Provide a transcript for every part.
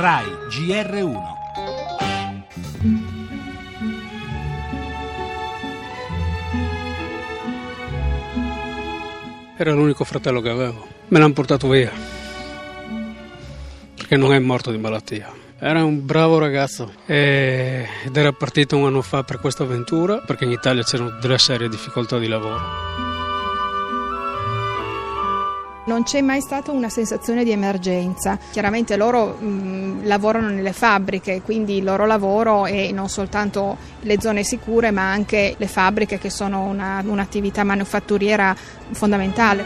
RAI GR1 Era l'unico fratello che avevo. Me l'hanno portato via. Perché non è morto di malattia. Era un bravo ragazzo ed era partito un anno fa per questa avventura perché in Italia c'erano delle serie difficoltà di lavoro. Non c'è mai stata una sensazione di emergenza. Chiaramente loro mh, lavorano nelle fabbriche, quindi il loro lavoro è non soltanto le zone sicure, ma anche le fabbriche che sono una, un'attività manufatturiera fondamentale.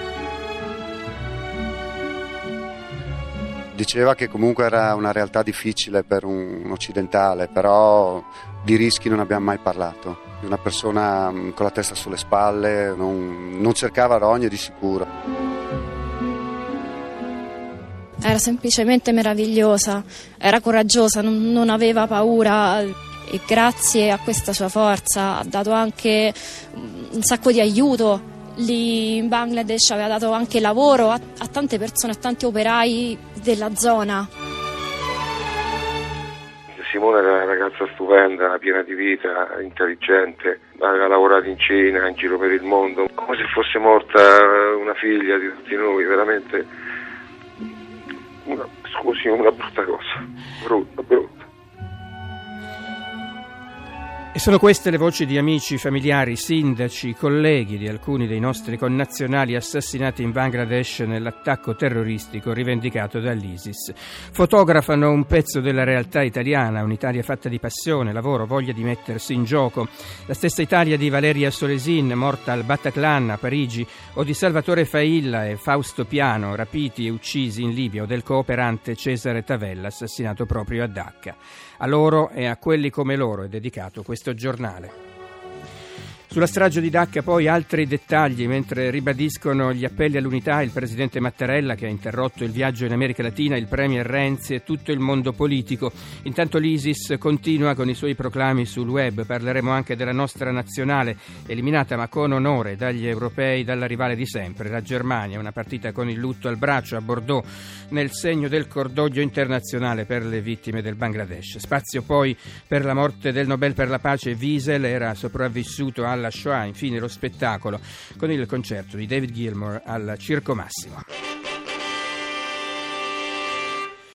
Diceva che comunque era una realtà difficile per un occidentale, però di rischi non abbiamo mai parlato. Una persona con la testa sulle spalle, non, non cercava rogne di sicuro. Era semplicemente meravigliosa, era coraggiosa, non, non aveva paura e grazie a questa sua forza ha dato anche un sacco di aiuto. Lì in Bangladesh aveva dato anche lavoro a, a tante persone, a tanti operai della zona. Simone era una ragazza stupenda, piena di vita, intelligente, aveva lavorato in Cina, in giro per il mondo, come se fosse morta una figlia di tutti noi, veramente una, scusi, assim, una brutta cosa. Brutta. Sono queste le voci di amici, familiari, sindaci, colleghi di alcuni dei nostri connazionali assassinati in Bangladesh nell'attacco terroristico rivendicato dall'ISIS. Fotografano un pezzo della realtà italiana, un'Italia fatta di passione, lavoro, voglia di mettersi in gioco. La stessa Italia di Valeria Solesin, morta al Bataclan a Parigi, o di Salvatore Failla e Fausto Piano, rapiti e uccisi in Libia, o del cooperante Cesare Tavella, assassinato proprio a Dacca. A loro e a quelli come loro è dedicato questo giornale. Sulla strage di Dacca poi altri dettagli, mentre ribadiscono gli appelli all'unità il presidente Mattarella che ha interrotto il viaggio in America Latina, il premier Renzi e tutto il mondo politico. Intanto l'ISIS continua con i suoi proclami sul web, parleremo anche della nostra nazionale, eliminata ma con onore dagli europei dalla rivale di sempre, la Germania, una partita con il lutto al braccio a Bordeaux nel segno del cordoglio internazionale per le vittime del Bangladesh. Spazio poi per la morte del Nobel per la pace Wiesel, era sopravvissuto alla alla Shoah, infine lo spettacolo con il concerto di David Gilmour al Circo Massimo.